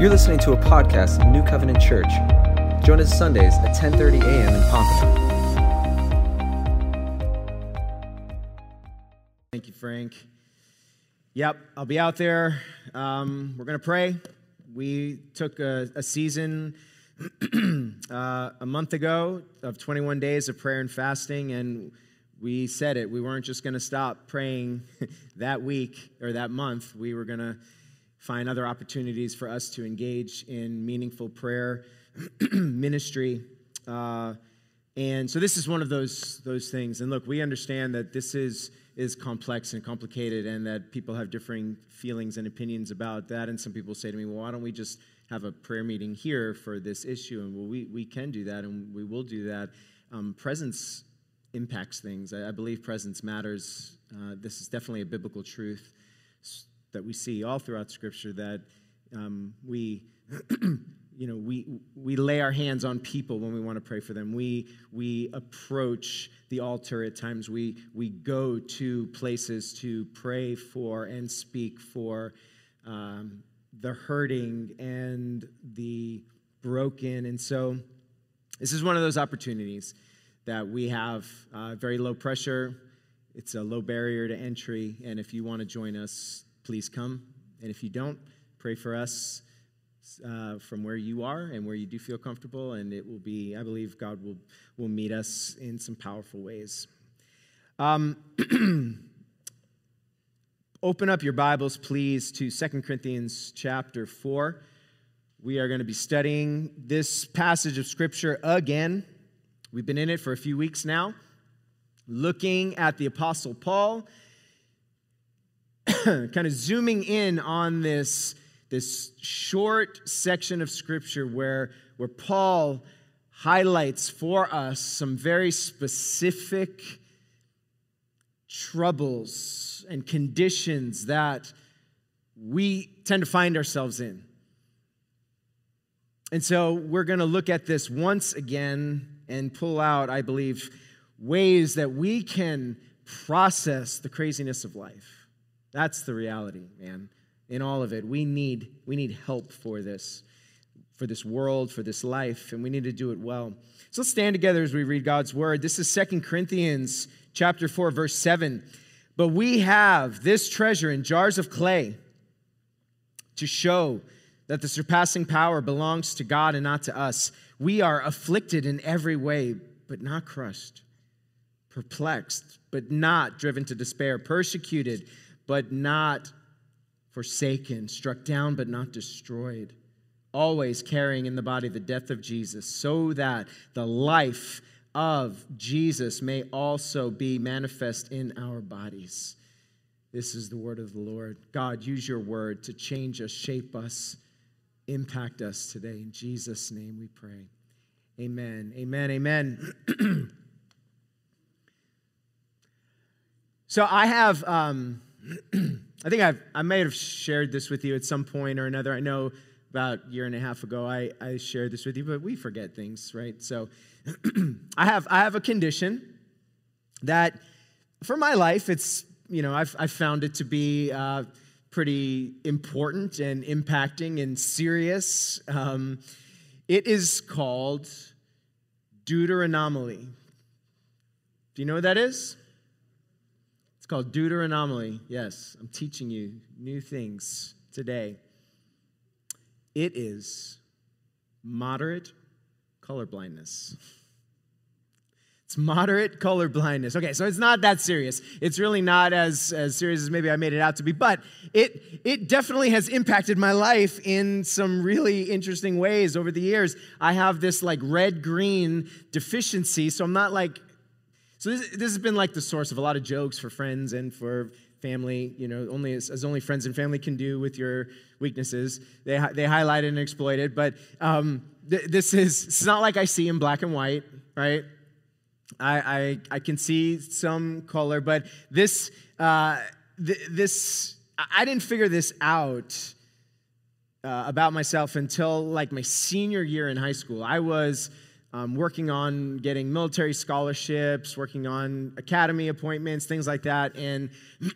You're listening to a podcast of New Covenant Church. Join us Sundays at 10:30 a.m. in Pompano. Thank you, Frank. Yep, I'll be out there. Um, we're to pray. We took a, a season uh, a month ago of 21 days of prayer and fasting, and we said it. We weren't just to stop praying that week or that month. We were to find other opportunities for us to engage in meaningful prayer ministry. Uh, and so this is one of those those things. And look, we understand that this is is complex and complicated, and that people have differing feelings and opinions about that. And some people say to me, "Well, why don't we just have a prayer meeting here for this issue?" And well, we we can do that, and we will do that. Um, presence impacts things. I, I believe presence matters. Uh, this is definitely a biblical truth that we see all throughout Scripture that um, we, you know, we, we lay our hands on people when we want to pray for them. We, we approach the altar at times. We, we go to places to pray for and speak for um, the hurting and the broken. And so this is one of those opportunities that we have uh, very low pressure. It's a low barrier to entry. And if you want to join us, please come. And if you don't, pray for us uh, from where you are and where you do feel comfortable. And it will be, I believe God will, will meet us in some powerful ways. Um, open up your Bibles, please, to Second Corinthians chapter 4. We are going to be studying this passage of Scripture again. We've been in it for a few weeks now, looking at the Apostle Paul kind of zooming in on this, this short section of scripture where, where Paul highlights for us some very specific troubles and conditions that we tend to find ourselves in. And so we're going to look at this once again and pull out, I believe, ways that we can process the craziness of life. That's the reality, man. In all of it, we need we need help for this, for this world, for this life, and we need to do it well. So let's stand together as we read God's word. This is Second Corinthians chapter 4 verse 7. But we have this treasure in jars of clay to show that the surpassing power belongs to God and not to us. We are afflicted in every way, but not crushed, perplexed, but not driven to despair, persecuted, but not forsaken, struck down, but not destroyed, always carrying in the body the death of Jesus, so that the life of Jesus may also be manifest in our bodies. This is the word of the Lord. God, use your word to change us, shape us, impact us today. In Jesus' name we pray. Amen. Amen. Amen. so I have. Um, I think I've, I may have shared this with you at some point or another. I know about a year and a half ago I, I shared this with you, but we forget things, right? So I, have, I have a condition that for my life, it's, you know, I've, I've found it to be uh, pretty important and impacting and serious. Um, it is called deuteranomaly. Do you know what that is? Called Deuteranomaly. Yes, I'm teaching you new things today. It is moderate color blindness. It's moderate color blindness. Okay, so it's not that serious. It's really not as, as serious as maybe I made it out to be, but it, it definitely has impacted my life in some really interesting ways over the years. I have this like red green deficiency, so I'm not like so this, this has been like the source of a lot of jokes for friends and for family, you know, only as, as, only friends and family can do with your weaknesses. They, they highlight it and exploit it. But um, th- this is it's not like I see in black and white, right? I, I, I can see some color, but this, uh, th- this I didn't figure this out uh, about myself until like my senior year in high school. I was um, working on getting military scholarships, working on academy appointments, things like that. And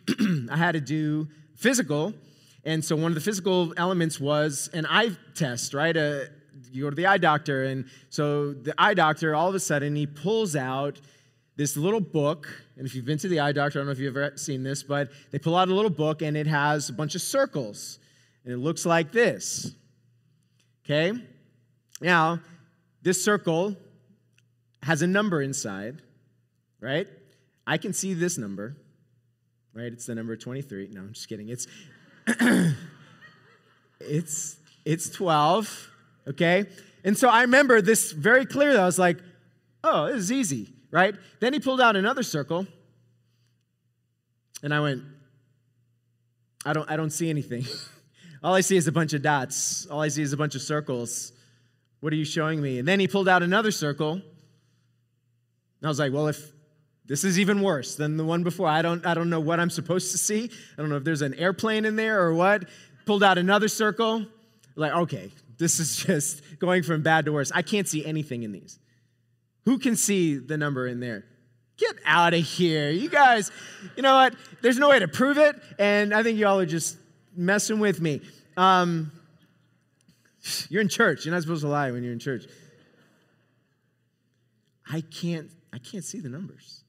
I had to do physical. And so one of the physical elements was an eye test, right? Uh, you go to the eye doctor. And so the eye doctor, all of a sudden, he pulls out this little book. And if you've been to the eye doctor, I don't know if you've ever seen this, but they pull out a little book and it has a bunch of circles. And it looks like this. Okay? Now, this circle has a number inside, right? I can see this number, right? It's the number 23. No, I'm just kidding. It's it's it's 12, okay? And so I remember this very clearly. I was like, "Oh, this is easy." Right? Then he pulled out another circle. And I went, "I don't I don't see anything." All I see is a bunch of dots. All I see is a bunch of circles. What are you showing me? And then he pulled out another circle. And I was like, well, if this is even worse than the one before, I don't, I don't know what I'm supposed to see. I don't know if there's an airplane in there or what. Pulled out another circle. Like, okay, this is just going from bad to worse. I can't see anything in these. Who can see the number in there? Get out of here. You guys, you know what? There's no way to prove it, and I think y'all are just messing with me. Um, you're in church. You're not supposed to lie when you're in church. I can't, I can't see the numbers.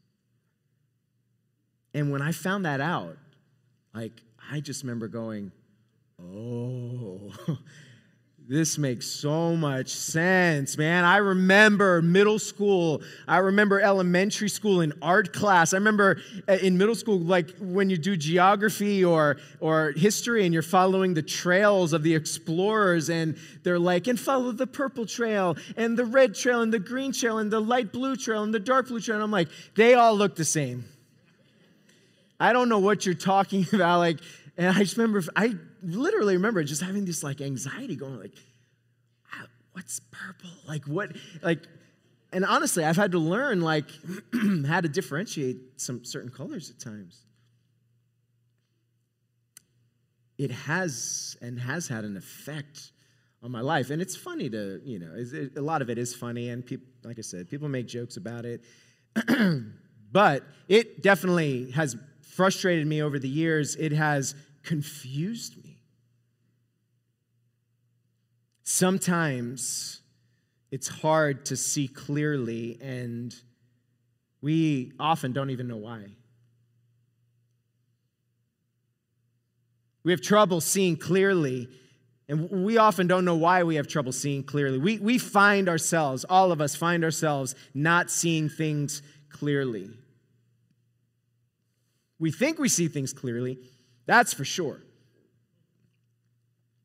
And when I found that out, like, I just remember going, oh, This makes so much sense, man. I remember middle school. I remember elementary school in art class. I remember uh, in middle school, like when you do geography or, or history and you're following the trails of the explorers, and they're like, and follow the purple trail, and the red trail, and the green trail, and the light blue trail, and the dark blue trail. And I'm like, they all look the same. I don't know what you're talking about. Like, and I just remember, I literally remember just having this like anxiety going like, what's purple? Like what, like, and honestly, I've had to learn like how to differentiate some certain colors at times. It has and has had an effect on my life. And it's funny to, you know, it, a lot of it is funny. And people, like I said, people make jokes about it. but it definitely has frustrated me over the years. It has confused me. Sometimes it's hard to see clearly, and we often don't even know why. We have trouble seeing clearly, and we often don't know why we have trouble seeing clearly. We, we find ourselves, all of us find ourselves not seeing things clearly. We think we see things clearly, that's for sure.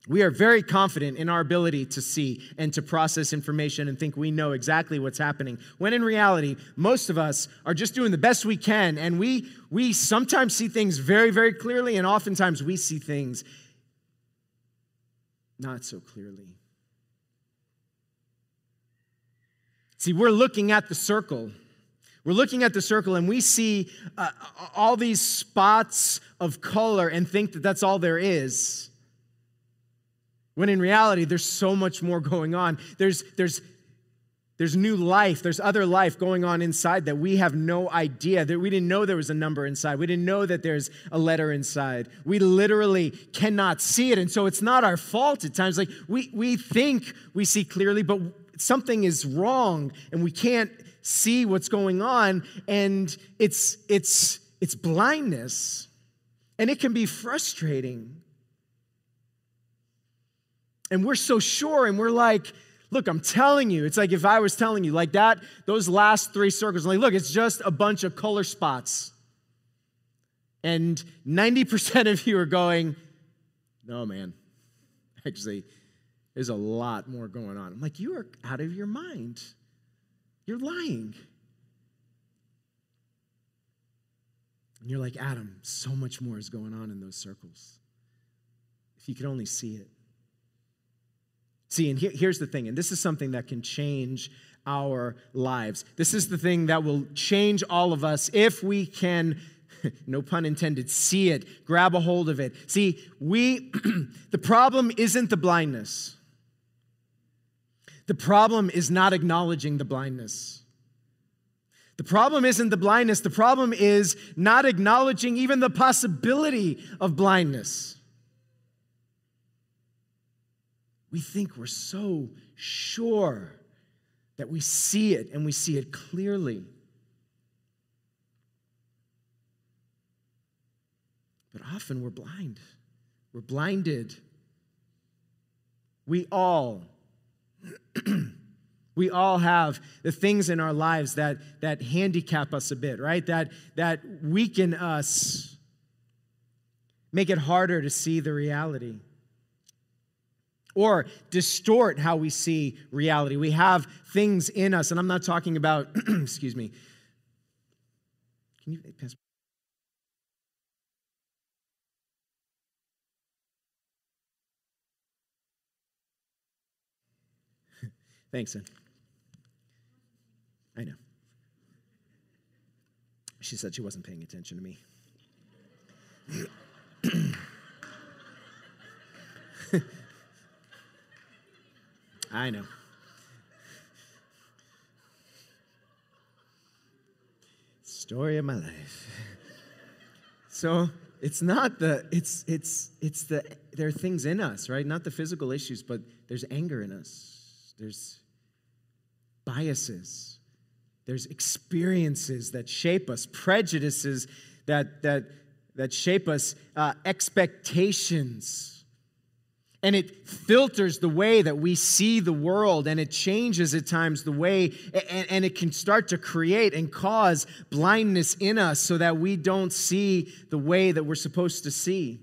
We are very confident in our ability to see and to process information and think we know exactly what's happening. When in reality, most of us are just doing the best we can, and we, we sometimes see things very, very clearly, and oftentimes we see things not so clearly. See, we're looking at the circle. We're looking at the circle and we see uh, all these spots of color and think that that's all there is. When in reality, there's so much more going on. There's, there's, there's new life, there's other life going on inside that we have no idea. That we didn't know there was a number inside. We didn't know that there's a letter inside. We literally cannot see it. And so it's not our fault at times. Like we, we think we see clearly, but something is wrong and we can't see what's going on. And it's it's it's blindness. And it can be frustrating. And we're so sure, and we're like, look, I'm telling you, it's like if I was telling you, like that, those last three circles, like, look, it's just a bunch of color spots. And 90% of you are going, no, man, actually, there's a lot more going on. I'm like, you are out of your mind. You're lying. And you're like, Adam, so much more is going on in those circles. If you could only see it. See, and here, here's the thing, and this is something that can change our lives. This is the thing that will change all of us if we can, no pun intended, see it, grab a hold of it. See, we, the problem isn't the blindness. The problem is not acknowledging the blindness. The problem isn't the blindness, the problem is not acknowledging even the possibility of blindness. We think we're so sure that we see it and we see it clearly. But often we're blind. We're blinded. We all, we all have the things in our lives that, that handicap us a bit, right? That, that weaken us, make it harder to see the reality or distort how we see reality. We have things in us, and I'm not talking about, excuse me. Can you pass? Thanks, son. I know. She said she wasn't paying attention to me. I know. Story of my life. So it's not the it's it's it's the there are things in us, right? Not the physical issues, but there's anger in us. There's biases. There's experiences that shape us, prejudices that that that shape us, uh, expectations and it filters the way that we see the world, and it changes at times the way, and, and, it can start to create and cause blindness in us so that we don't see the way that we're supposed to see.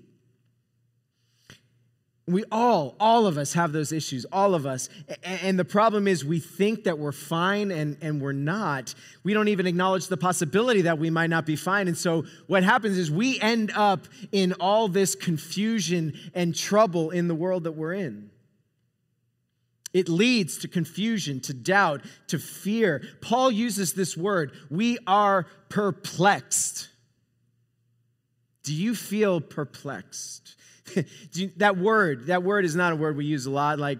We all, all of us have those issues, all of us. And the problem is we think that we're fine and, and we're not. We don't even acknowledge the possibility that we might not be fine. And so what happens is we end up in all this confusion and trouble in the world that we're in. It leads to confusion, to doubt, to fear. Paul uses this word. We are perplexed. Do you feel perplexed? you, that word, that word is not a word we use a lot, like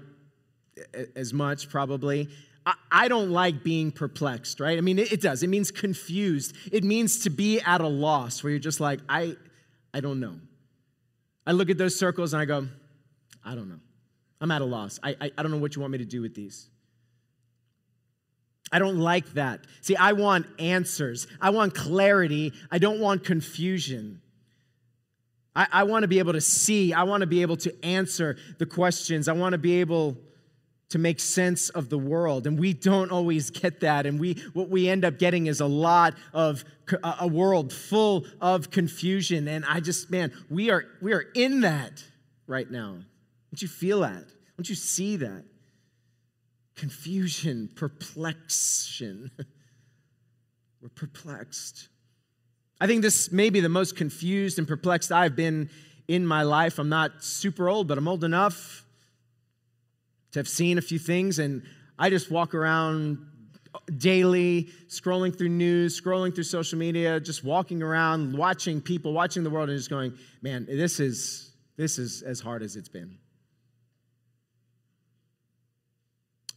as much probably. I, I don't like being perplexed, right? I mean, it, it does. It means confused. It means to be at a loss, where you're just like, I, I don't know. I look at those circles and I go, I don't know. I'm at a loss. I, I, I don't know what you want me to do with these. I don't like that. See, I want answers. I want clarity. I don't want confusion. I, I want to be able to see. I want to be able to answer the questions. I want to be able to make sense of the world. And we don't always get that. And we, what we end up getting is a lot of a world full of confusion. And I just, man, we are, we are in that right now. Don't you feel that? Don't you see that? Confusion, perplexion. We're perplexed. I think this may be the most confused and perplexed I've been in my life. I'm not super old, but I'm old enough to have seen a few things, and I just walk around daily, scrolling through news, scrolling through social media, just walking around, watching people, watching the world, and just going, man, this is this is as hard as it's been.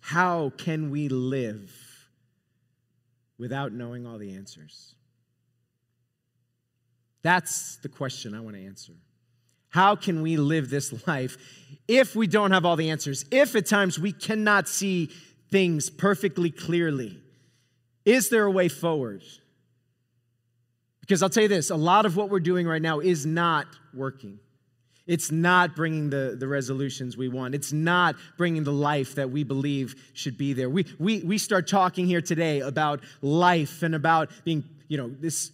How can we live without knowing all the answers? That's the question I want to answer. How can we live this life if we don't have all the answers? If at times we cannot see things perfectly clearly? Is there a way forward? Because I'll tell you this a lot of what we're doing right now is not working. It's not bringing the, the resolutions we want. It's not bringing the life that we believe should be there. We, we, we start talking here today about life and about being, you know, this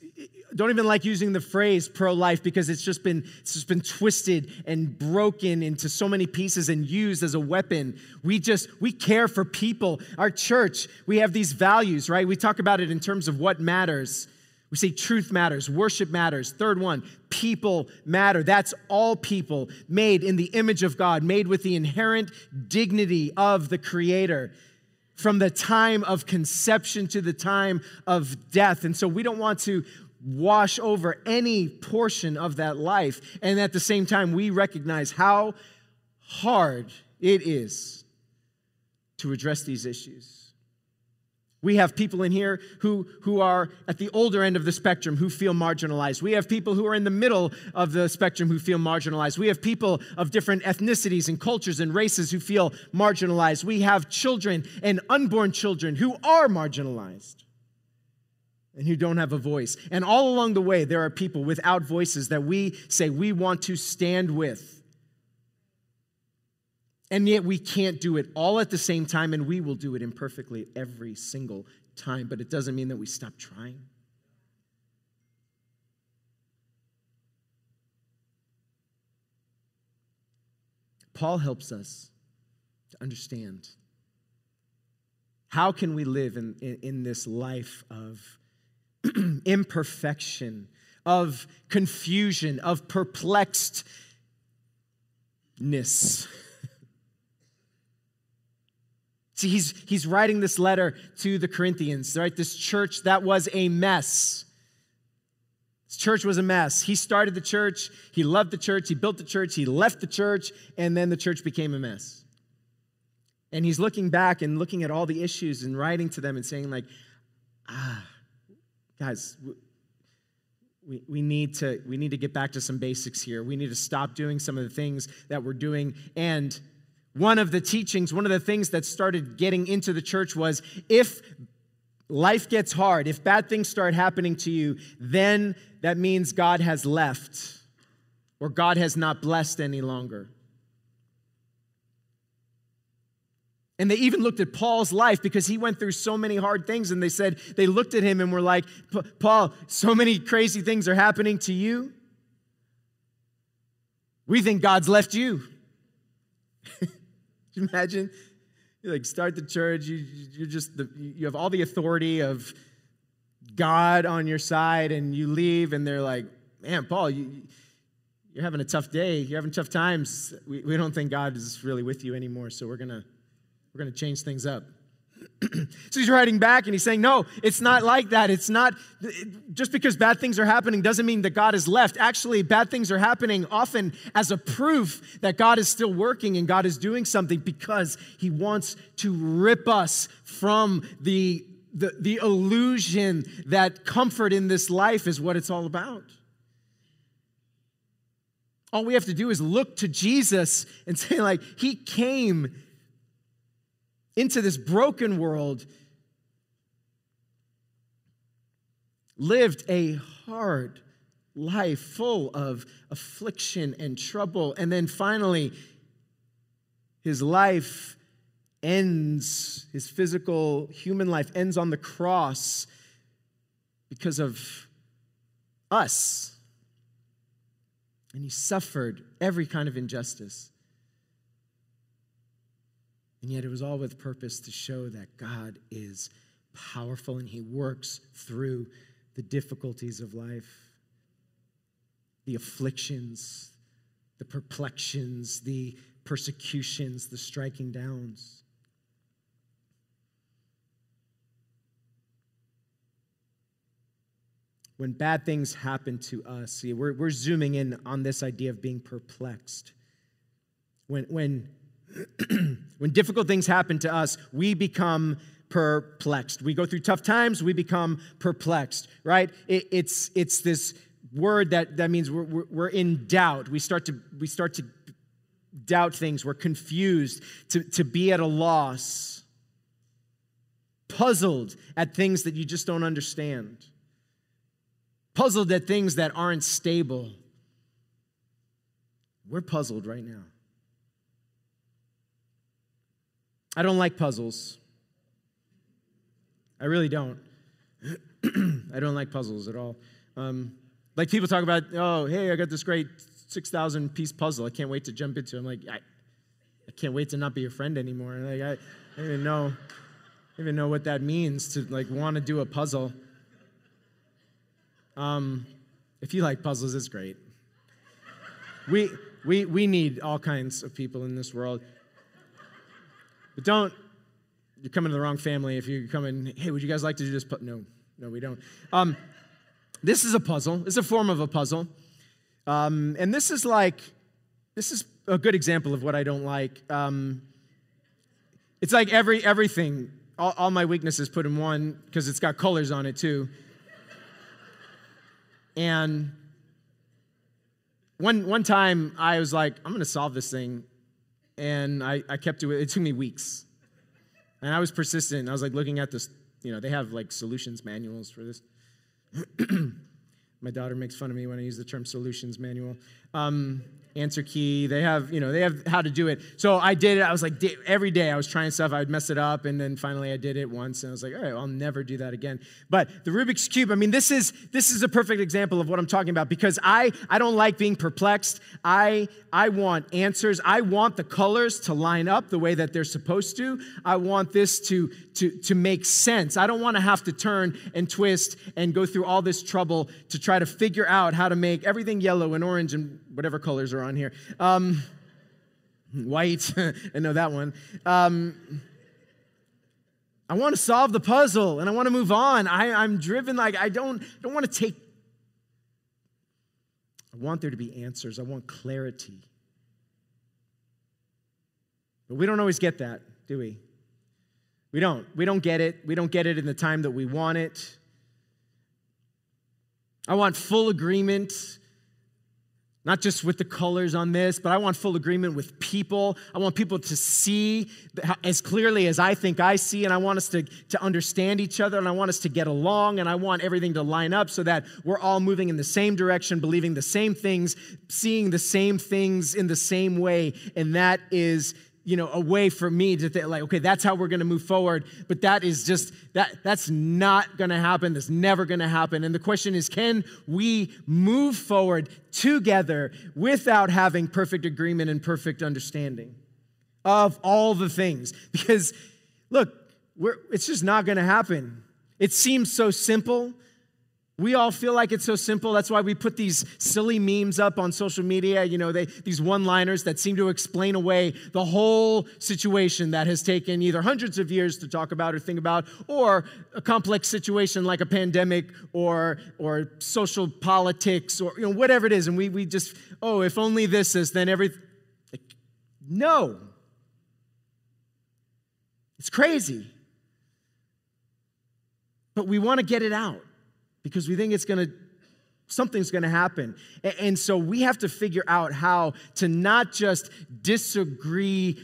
don't even like using the phrase pro-life because it's just been it's just been twisted and broken into so many pieces and used as a weapon. We just we care for people. Our church we have these values right? We talk about it in terms of what matters. We say truth matters worship matters third one people matter. That's all people made in the image of god made with the inherent dignity of the creator. From the time of conception to the time of death. And so we don't want to wash over any portion of that life. And at the same time, we recognize how hard it is to address these issues. We have people in here who, who are at the older end of the spectrum who feel marginalized. We have people who are in the middle of the spectrum who feel marginalized. We have people of different ethnicities and cultures and races who feel marginalized. We have children and unborn children who are marginalized and who don't have a voice. And all along the way, there are people without voices that we say we want to stand with. And yet we can't do it all at the same time, and we will do it imperfectly every single time, but it doesn't mean that we stop trying. Paul helps us to understand how can we live in, in, in this life of imperfection, of confusion, of perplexedness. See, he's, he's writing this letter to the Corinthians, right? This church that was a mess. This church was a mess. He started the church, he loved the church, he built the church, he left the church, and then the church became a mess. And he's looking back and looking at all the issues and writing to them and saying, like, ah, guys, we, we, need to, we need to get back to some basics here. We need to stop doing some of the things that we're doing. And one of the teachings, one of the things that started getting into the church was if life gets hard, if bad things start happening to you, then that means God has left or God has not blessed any longer. And they even looked at Paul's life because he went through so many hard things. And they said, they looked at him and were like, Paul, so many crazy things are happening to you. We think God's left you. you imagine? You like start the church, you, you're just, the, you have all the authority of God on your side, and you leave, and they're like, man, Paul, you, you're having a tough day. You're having tough times. We, we don't think God is really with you anymore, so we're going to we're going to change things up. so he's writing back and he's saying, No, it's not like that. It's not just because bad things are happening doesn't mean that God is left. Actually, bad things are happening often as a proof that God is still working and God is doing something because he wants to rip us from the, the, the illusion that comfort in this life is what it's all about. All we have to do is look to Jesus and say, like, He came into this broken world, lived a hard life full of affliction and trouble. And then finally, his life ends, his physical human life ends on the cross because of us. And he suffered every kind of injustice. And yet it was all with purpose to show that God is powerful and he works through the difficulties of life, the afflictions, the perplexions, the persecutions, the striking downs. When bad things happen to us, see, we're, we're zooming in on this idea of being perplexed. When, when when difficult things happen to us, we become perplexed. We go through tough times, we become perplexed, right? It, it's, it's this word that, that means we're, we're, in doubt. We start to, we start to doubt things. We're confused, to, to be at a loss, puzzled at things that you just don't understand, puzzled at things that aren't stable. We're puzzled right now. I don't like puzzles. I really don't. I don't like puzzles at all. Um, like people talk about, oh, hey, I got this great 6,000 piece puzzle. I can't wait to jump into. I'm like, I, I can't wait to not be your friend anymore. Like, I, I don't even know, even know what that means to like want to do a puzzle. Um, if you like puzzles, it's great. We, we, we need all kinds of people in this world. But don't, you're coming to the wrong family if you come in, hey, would you guys like to do this? No, no, we don't. Um, this is a puzzle. It's a form of a puzzle. Um, and this is like, this is a good example of what I don't like. Um, it's like every everything all, all my weaknesses put in one because it's got colors on it too. and one, one time I was like, I'm to solve this thing. And I, I kept doing it. It took me weeks. And I was persistent. I was like looking at this, you know, they have like solutions manuals for this. My daughter makes fun of me when I use the term solutions manual. Um, answer key. They have, you know, they have how to do it. So I did it. I was like, every day I was trying stuff. I would mess it up. And then finally I did it once. And I was like, all right, I'll never do that again. But the Rubik's Cube, I mean, this is, this is a perfect example of what I'm talking about because I, I don't like being perplexed. I, I want answers. I want the colors to line up the way that they're supposed to. I want this to, to, to make sense. I don't want to have to turn and twist and go through all this trouble to try to figure out how to make everything yellow and orange and whatever colors are on here. Um, white, I know that one. Um, I want to solve the puzzle and I want to move on. I, am driven like I don't, don't want to take. I want there to be answers. I want clarity. But we don't always get that, do we? We don't. We don't get it. We don't get it in the time that we want it. I want full agreement not just with the colors on this, but I want full agreement with people. I want people to see as clearly as I think I see, and I want us to, to understand each other, and I want us to get along, and I want everything to line up so that we're all moving in the same direction, believing the same things, seeing the same things in the same way. And that is you know a way for me to think like okay that's how we're going to move forward but that is just that that's not going to happen that's never going to happen. And the question is can we move forward together without having perfect agreement and perfect understanding of all the things? Because look it's just not going to happen. It seems so simple we all feel like it's so simple. That's why we put these silly memes up on social media, you know, they, these one liners that seem to explain away the whole situation that has taken either hundreds of years to talk about or think about, or a complex situation like a pandemic or, or social politics or you know, whatever it is. And we, we just, oh, if only this is, then everything. No. It's crazy. But we want to get it out because we think it's going to something's going to happen. And so we have to figure out how to not just disagree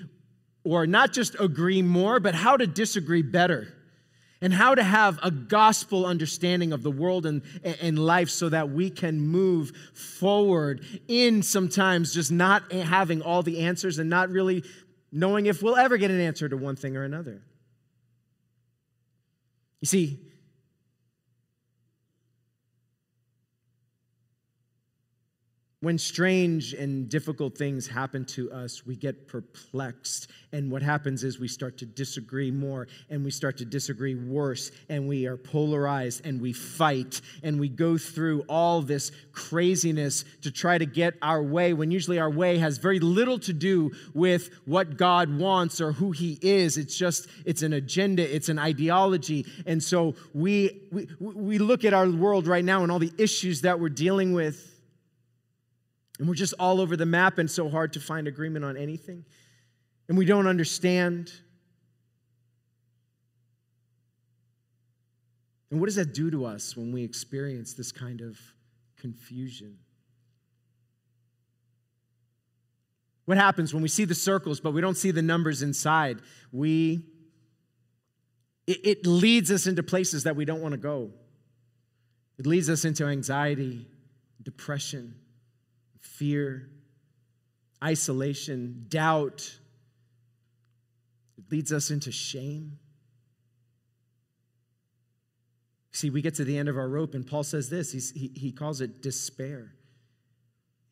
or not just agree more, but how to disagree better. And how to have a gospel understanding of the world and, and life so that we can move forward in sometimes just not having all the answers and not really knowing if we'll ever get an answer to one thing or another. You see, When strange and difficult things happen to us, we get perplexed. And what happens is we start to disagree more and we start to disagree worse and we are polarized and we fight and we go through all this craziness to try to get our way when usually our way has very little to do with what God wants or who He is. It's just, it's an agenda, it's an ideology. And so we, we, we look at our world right now and all the issues that we're dealing with and we're just all over the map and so hard to find agreement on anything. And we don't understand. And what does that do to us when we experience this kind of confusion? What happens when we see the circles but we don't see the numbers inside? We it, it leads us into places that we don't want to go. It leads us into anxiety, depression, fear, isolation, doubt. It leads us into shame. See, we get to the end of our rope, and Paul says this he, he calls it despair.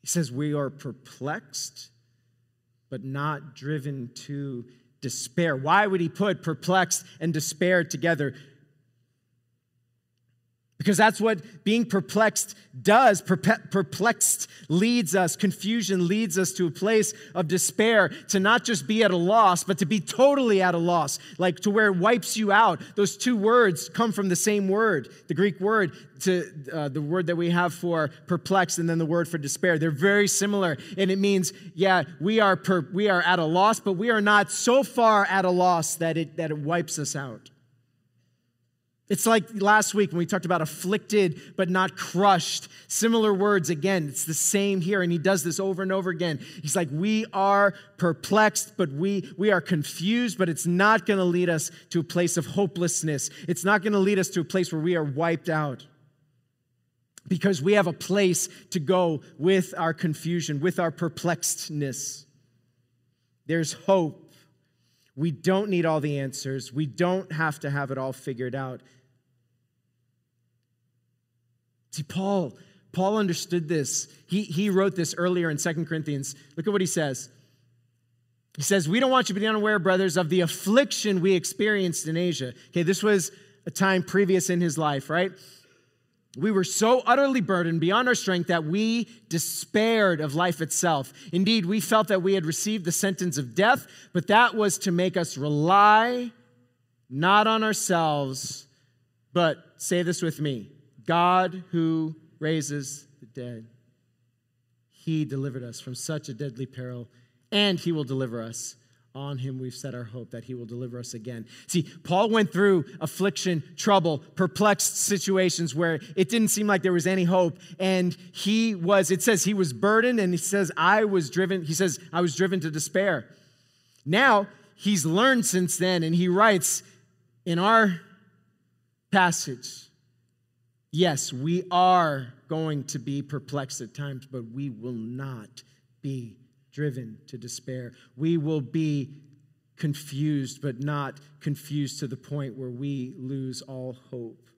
He says, We are perplexed, but not driven to despair. Why would he put perplexed and despair together? Because that's what being perplexed does. Perplexed leads us, confusion leads us to a place of despair, to not just be at a loss, but to be totally at a loss, like to where it wipes you out. Those two words come from the same word, the Greek word, to uh, the word that we have for perplexed, and then the word for despair. They're very similar, and it means, yeah, we are per, we are at a loss, but we are not so far at a loss that it that it wipes us out. It's like last week when we talked about afflicted but not crushed. Similar words again. It's the same here, and he does this over and over again. He's like, We are perplexed, but we, we are confused, but it's not going to lead us to a place of hopelessness. It's not going to lead us to a place where we are wiped out. Because we have a place to go with our confusion, with our perplexedness. There's hope. We don't need all the answers. We don't have to have it all figured out. See, Paul, Paul understood this. He, he wrote this earlier in Second Corinthians. Look at what he says. He says, We don't want you to be unaware, brothers, of the affliction we experienced in Asia. Okay, this was a time previous in his life, right? We were so utterly burdened beyond our strength that we despaired of life itself. Indeed, we felt that we had received the sentence of death, but that was to make us rely not on ourselves, but say this with me God who raises the dead. He delivered us from such a deadly peril, and He will deliver us. On Him we've set our hope that He will deliver us again. See, Paul went through affliction, trouble, perplexed situations where it didn't seem like there was any hope. And he was, it says he was burdened, and he says, I was driven, he says, I was driven to despair. Now, he's learned since then, and he writes in our passage, Yes, we are going to be perplexed at times, but we will not be driven to despair. We will be confused, but not confused to the point where we lose all hope.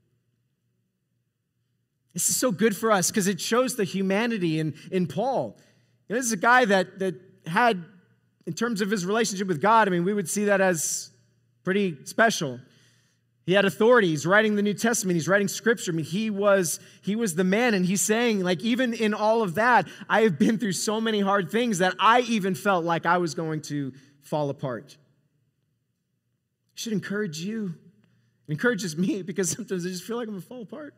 This is so good for us because it shows the humanity in, in Paul. You know, this is a guy that, that had, in terms of his relationship with God, I mean, we would see that as pretty special. He had authority. He's writing the New Testament. He's writing scripture. I mean, he was, he was the man. And he's saying, like, even in all of that, I have been through so many hard things that I even felt like I was going to fall apart. It should encourage you. It encourages me because sometimes I just feel like I'm going to fall apart.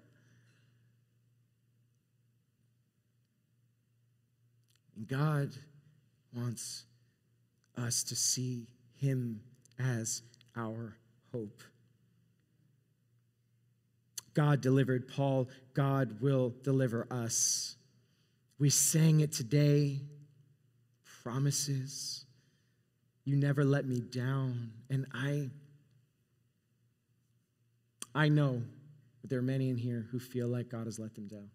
And God wants us to see him as our hope. God delivered Paul, God will deliver us. We sang it today promises. You never let me down. And I I know that there are many in here who feel like God has let them down.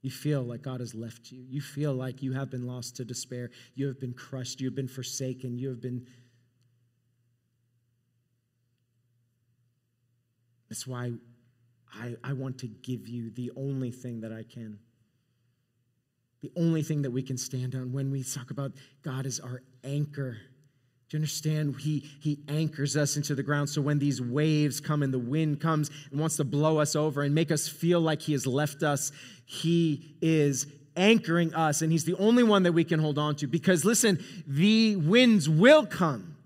You feel like God has left you. You feel like you have been lost to despair. You have been crushed. You have been forsaken. You have been. That's why I, I want to give you the only thing that I can. The only thing that we can stand on when we talk about God is our anchor. Do you understand? He, he anchors us into the ground. So when these waves come and the wind comes and wants to blow us over and make us feel like He has left us, He is anchoring us. And He's the only one that we can hold on to. Because listen, the winds will come.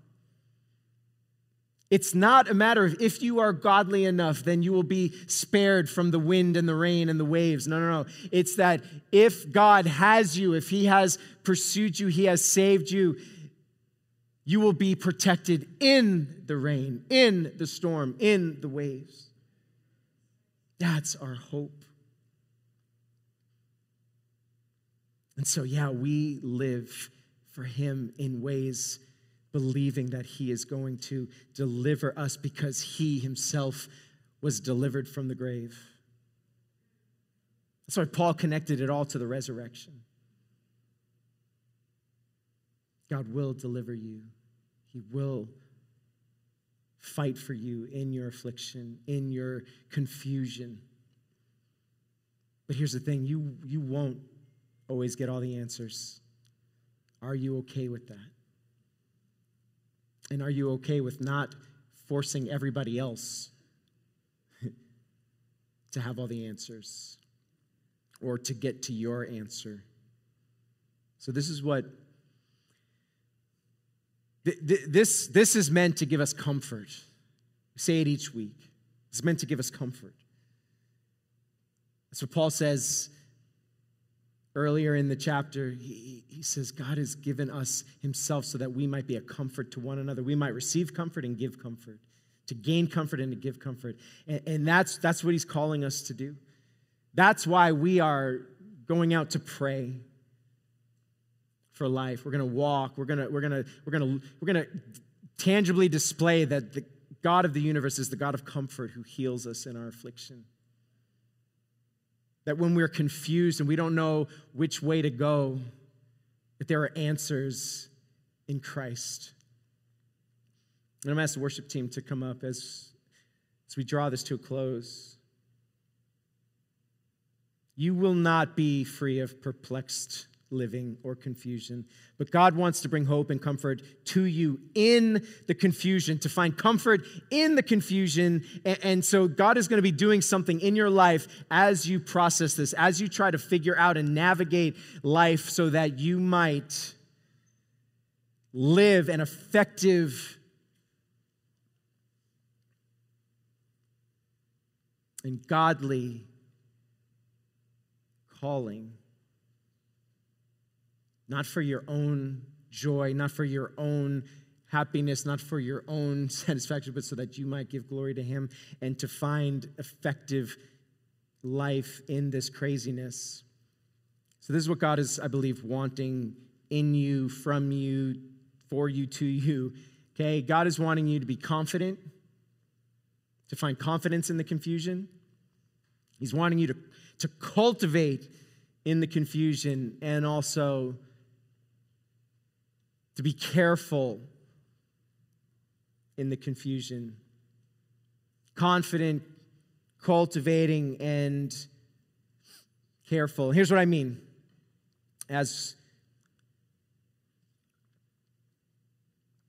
It's not a matter of if you are godly enough, then you will be spared from the wind and the rain and the waves. No, no, no. It's that if God has you, if He has pursued you, He has saved you, you will be protected in the rain, in the storm, in the waves. That's our hope. And so, yeah, we live for Him in ways believing that He is going to deliver us because He Himself was delivered from the grave. That's why Paul connected it all to the resurrection. God will deliver you, He will fight for you in your affliction, in your confusion. But here's the thing you, you won't always get all the answers. Are you okay with that? And are you okay with not forcing everybody else to have all the answers or to get to your answer. So, this is what this, this is meant to give us comfort. We say it each week. It's meant to give us comfort. That's what Paul says earlier in the chapter. He, he says, God has given us Himself so that we might be a comfort to one another. We might receive comfort and give comfort, to gain comfort and to give comfort. And, and that's, that's what He's calling us to do. That's why we are going out to pray for life. We're going to walk. We're going to we're going to we're going to we're going to tangibly display that the God of the universe is the God of comfort who heals us in our affliction. That when we're confused and we don't know which way to go, that there are answers in Christ. And I'm to ask the worship team to come up as, as we draw this to a close. You will not be free of perplexed living or confusion. But God wants to bring hope and comfort to you in the confusion, to find comfort in the confusion. And, so God is going to be doing something in your life as you process this, as you try to figure out and navigate life so that you might live an effective and godly calling not for your own joy, not for your own happiness, not for your own satisfaction, but so that you might give glory to Him and to find effective life in this craziness. So, this is what God is, I believe, wanting in you, from you, for you, to you. Okay? God is wanting you to be confident, to find confidence in the confusion. He's wanting you to, to cultivate in the confusion and also to be careful in the confusion, confident, cultivating, and careful. Here's what I mean. As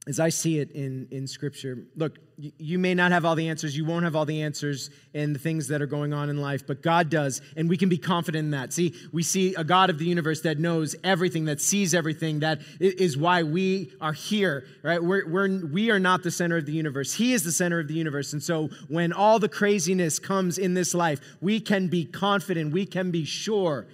as I see it in, in Scripture. Look, you may not have all the answers. You won't have all the answers in the things that are going on in life, but God does, and we can be confident in that. See, we see a God of the universe that knows everything, that sees everything. That is why we are here, right? We're, we're, we are not the center of the universe. He is the center of the universe. And so when all the craziness comes in this life, we can be confident, we can be sure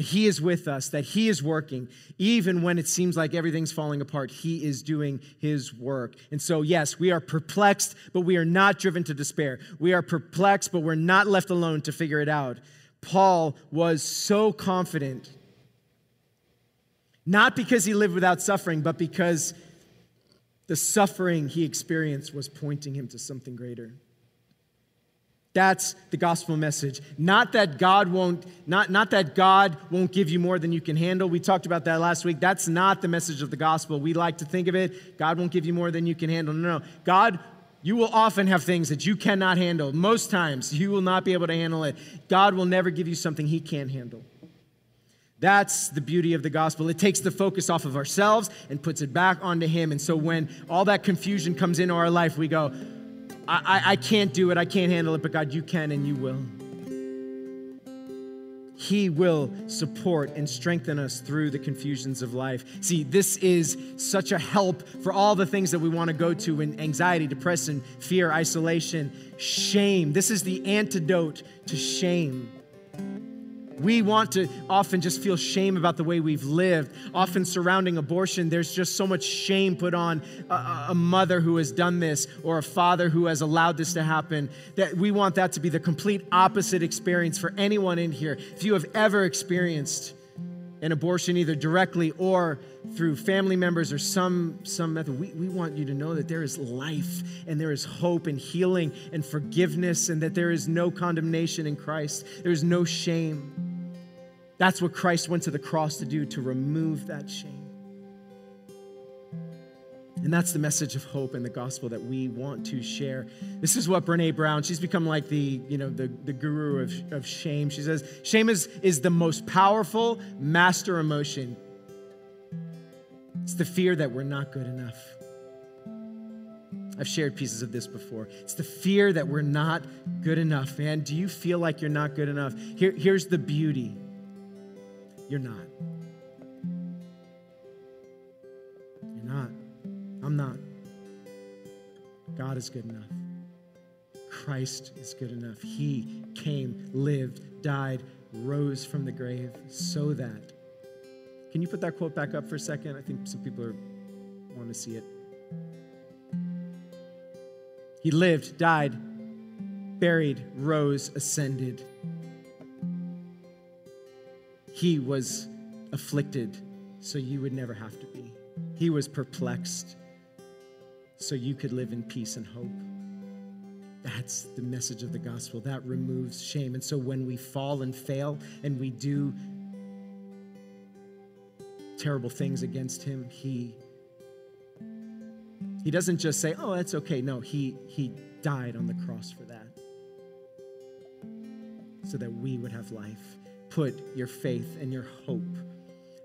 He is with us, that He is working. Even when it seems like everything's falling apart, He is doing His work. And so, yes, we are perplexed, but we are not driven to despair. We are perplexed, but we're not left alone to figure it out. Paul was so confident, not because he lived without suffering, but because the suffering he experienced was pointing him to something greater. That's the gospel message. Not that God won't not, not that God won't give you more than you can handle. We talked about that last week. That's not the message of the gospel. We like to think of it, God won't give you more than you can handle. No, no. God you will often have things that you cannot handle. Most times you will not be able to handle it. God will never give you something he can't handle. That's the beauty of the gospel. It takes the focus off of ourselves and puts it back onto Him. And so when all that confusion comes into our life, we go, I, I, can't do it, I can't handle it, but God, you can and you will. He will support and strengthen us through the confusions of life. See, this is such a help for all the things that we want to go to in anxiety, depression, fear, isolation, shame. This is the antidote to shame. We want to often just feel shame about the way we've lived. Often surrounding abortion, there's just so much shame put on a, a, mother who has done this or a father who has allowed this to happen. That we want that to be the complete opposite experience for anyone in here. If you have ever experienced an abortion, either directly or through family members or some, some method, we, we want you to know that there is life and there is hope and healing and forgiveness and that there is no condemnation in Christ. There is no shame. That's what Christ went to the cross to do, to remove that shame. And that's the message of hope and the gospel that we want to share. This is what Brene Brown, she's become like the, you know, the, the guru of, of shame. She says, shame is, is the most powerful master emotion. It's the fear that we're not good enough. I've shared pieces of this before. It's the fear that we're not good enough, man. Do you feel like you're not good enough? Here, here's the beauty you're not. You're not. I'm not. God is good enough. Christ is good enough. He came, lived, died, rose from the grave so that. Can you put that quote back up for a second? I think some people are, want to see it. He lived, died, buried, rose, ascended. He was afflicted so you would never have to be. He was perplexed so you could live in peace and hope. That's the message of the gospel. That removes shame. And so when we fall and fail and we do terrible things against him, he he doesn't just say, "Oh, that's okay." No, he he died on the cross for that. So that we would have life. Put your faith and your hope,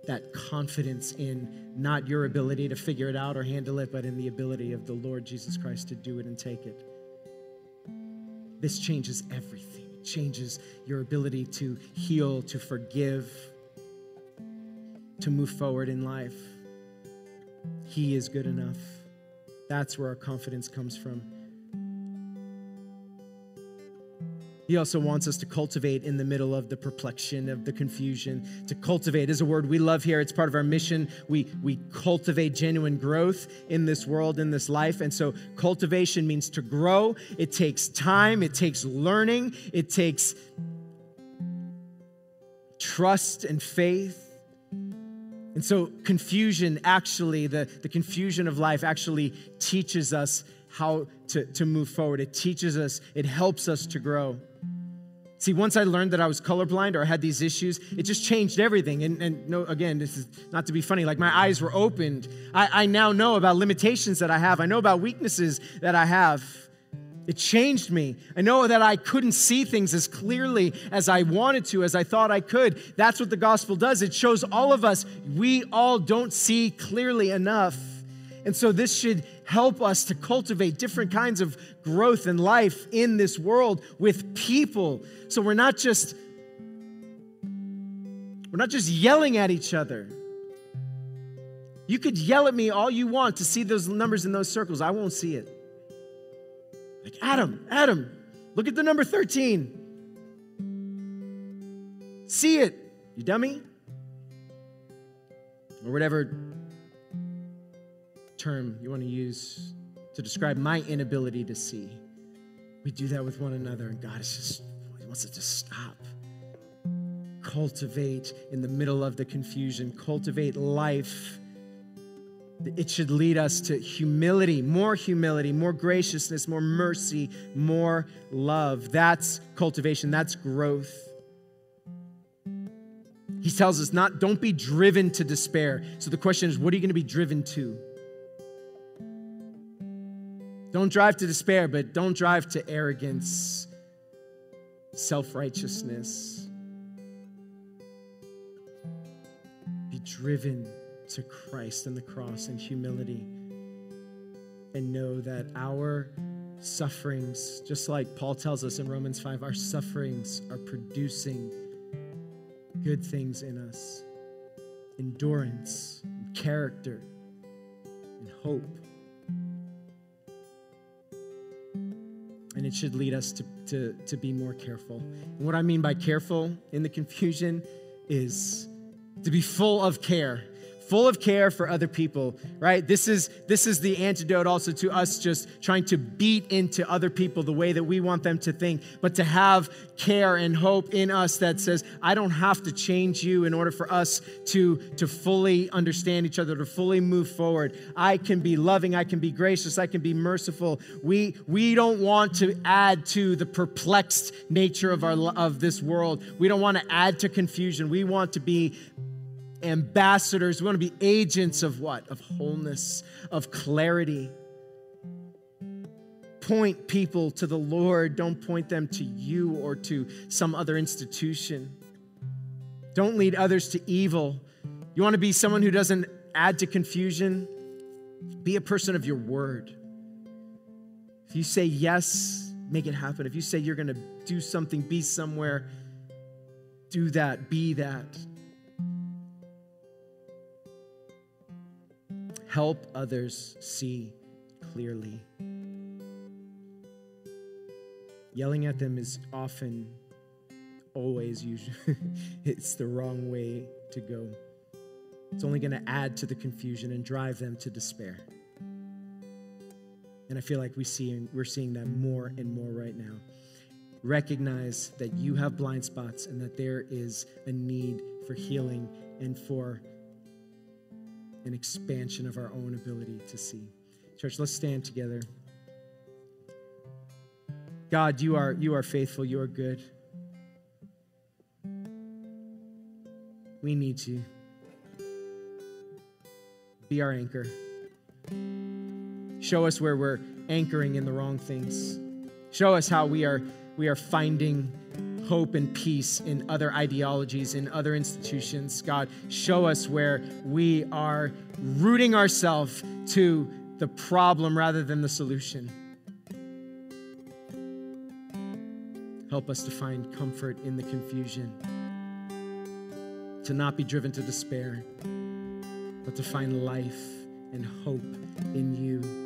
that confidence in not your ability to figure it out or handle it, but in the ability of the Lord Jesus Christ to do it and take it. This changes everything. It changes your ability to heal, to forgive, to move forward in life. He is good enough. That's where our confidence comes from. He also wants us to cultivate in the middle of the perplexion, of the confusion. To cultivate is a word we love here. It's part of our mission. We, we cultivate genuine growth in this world, in this life. And so, cultivation means to grow. It takes time, it takes learning, it takes trust and faith. And so, confusion actually, the, the confusion of life actually teaches us how to, to move forward. It teaches us, it helps us to grow. See, once I learned that I was colorblind or I had these issues, it just changed everything. And, and no, again, this is not to be funny, like my eyes were opened. I, I now know about limitations that I have, I know about weaknesses that I have. It changed me. I know that I couldn't see things as clearly as I wanted to, as I thought I could. That's what the gospel does. It shows all of us we all don't see clearly enough. And so this should help us to cultivate different kinds of growth and life in this world with people. So we're not just we're not just yelling at each other. You could yell at me all you want to see those numbers in those circles. I won't see it. Like, Adam, Adam, look at the number 13. See it, you dummy. Or whatever term you want to use to describe my inability to see. We do that with one another, and God is just, He wants it to stop. Cultivate in the middle of the confusion, cultivate life. It should lead us to humility, more humility, more graciousness, more mercy, more love. That's cultivation, that's growth. He tells us not don't be driven to despair. So the question is what are you going to be driven to? Don't drive to despair, but don't drive to arrogance, self righteousness. Be driven to Christ and the cross and humility. And know that our sufferings, just like Paul tells us in Romans 5, our sufferings are producing good things in us endurance, and character, and hope. And it should lead us to, to, to be more careful. And what I mean by careful in the confusion is to be full of care full of care for other people right? This is this is the antidote also to us just trying to beat into other people the way that we want them to think but to have care and hope in us that says i don't have to change you in order for us to to fully understand each other to fully move forward. I can be loving i can be gracious i can be merciful. We we don't want to add to the perplexed nature of our of this world. We don't want to add to confusion. We want to be ambassadors. We want to be agents of what? Of wholeness, of clarity. Point people to the Lord. Don't point them to you or to some other institution. Don't lead others to evil. You want to be someone who doesn't add to confusion? Be a person of your word. If you say yes, make it happen. If you say you're going to do something, be somewhere, do that, be that. Help others see clearly. Yelling at them is often, always, usually, it's the wrong way to go. It's only going to add to the confusion and drive them to despair. And I feel like we see, we're seeing that more and more right now. Recognize that you have blind spots and that there is a need for healing and for an expansion of our own ability to see. Church, let's stand together. God, you are, you are faithful, you are good. We need you. Be our anchor. Show us where we're anchoring in the wrong things. Show us how we are, we are finding hope and peace in other ideologies, in other institutions. God, show us where we are rooting ourselves to the problem rather than the solution. Help us to find comfort in the confusion, to not be driven to despair, but to find life and hope in you.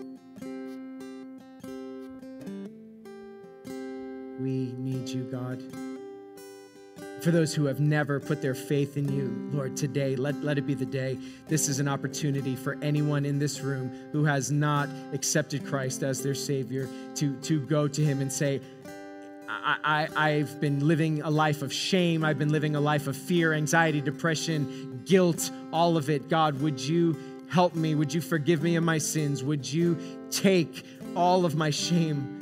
For those who have never put their faith in you, Lord, today, let, let it be the day. This is an opportunity for anyone in this room who has not accepted Christ as their Savior to, to go to Him and say, I, I, I've been living a life of shame. I've been living a life of fear, anxiety, depression, guilt, all of it. God, would you help me? Would you forgive me of my sins? Would you take all of my shame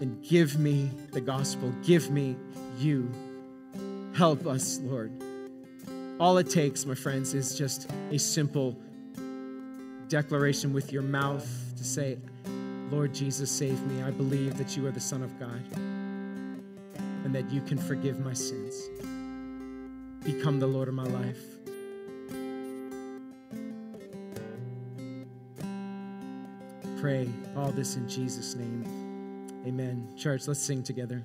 and give me the gospel? Give me you. Help us, Lord. All it takes, my friends, is just a simple declaration with your mouth to say, Lord Jesus, save me. I believe that you are the Son of God and that you can forgive my sins. Become the Lord of my life. Pray all this in Jesus' name. Amen. Church, let's sing together.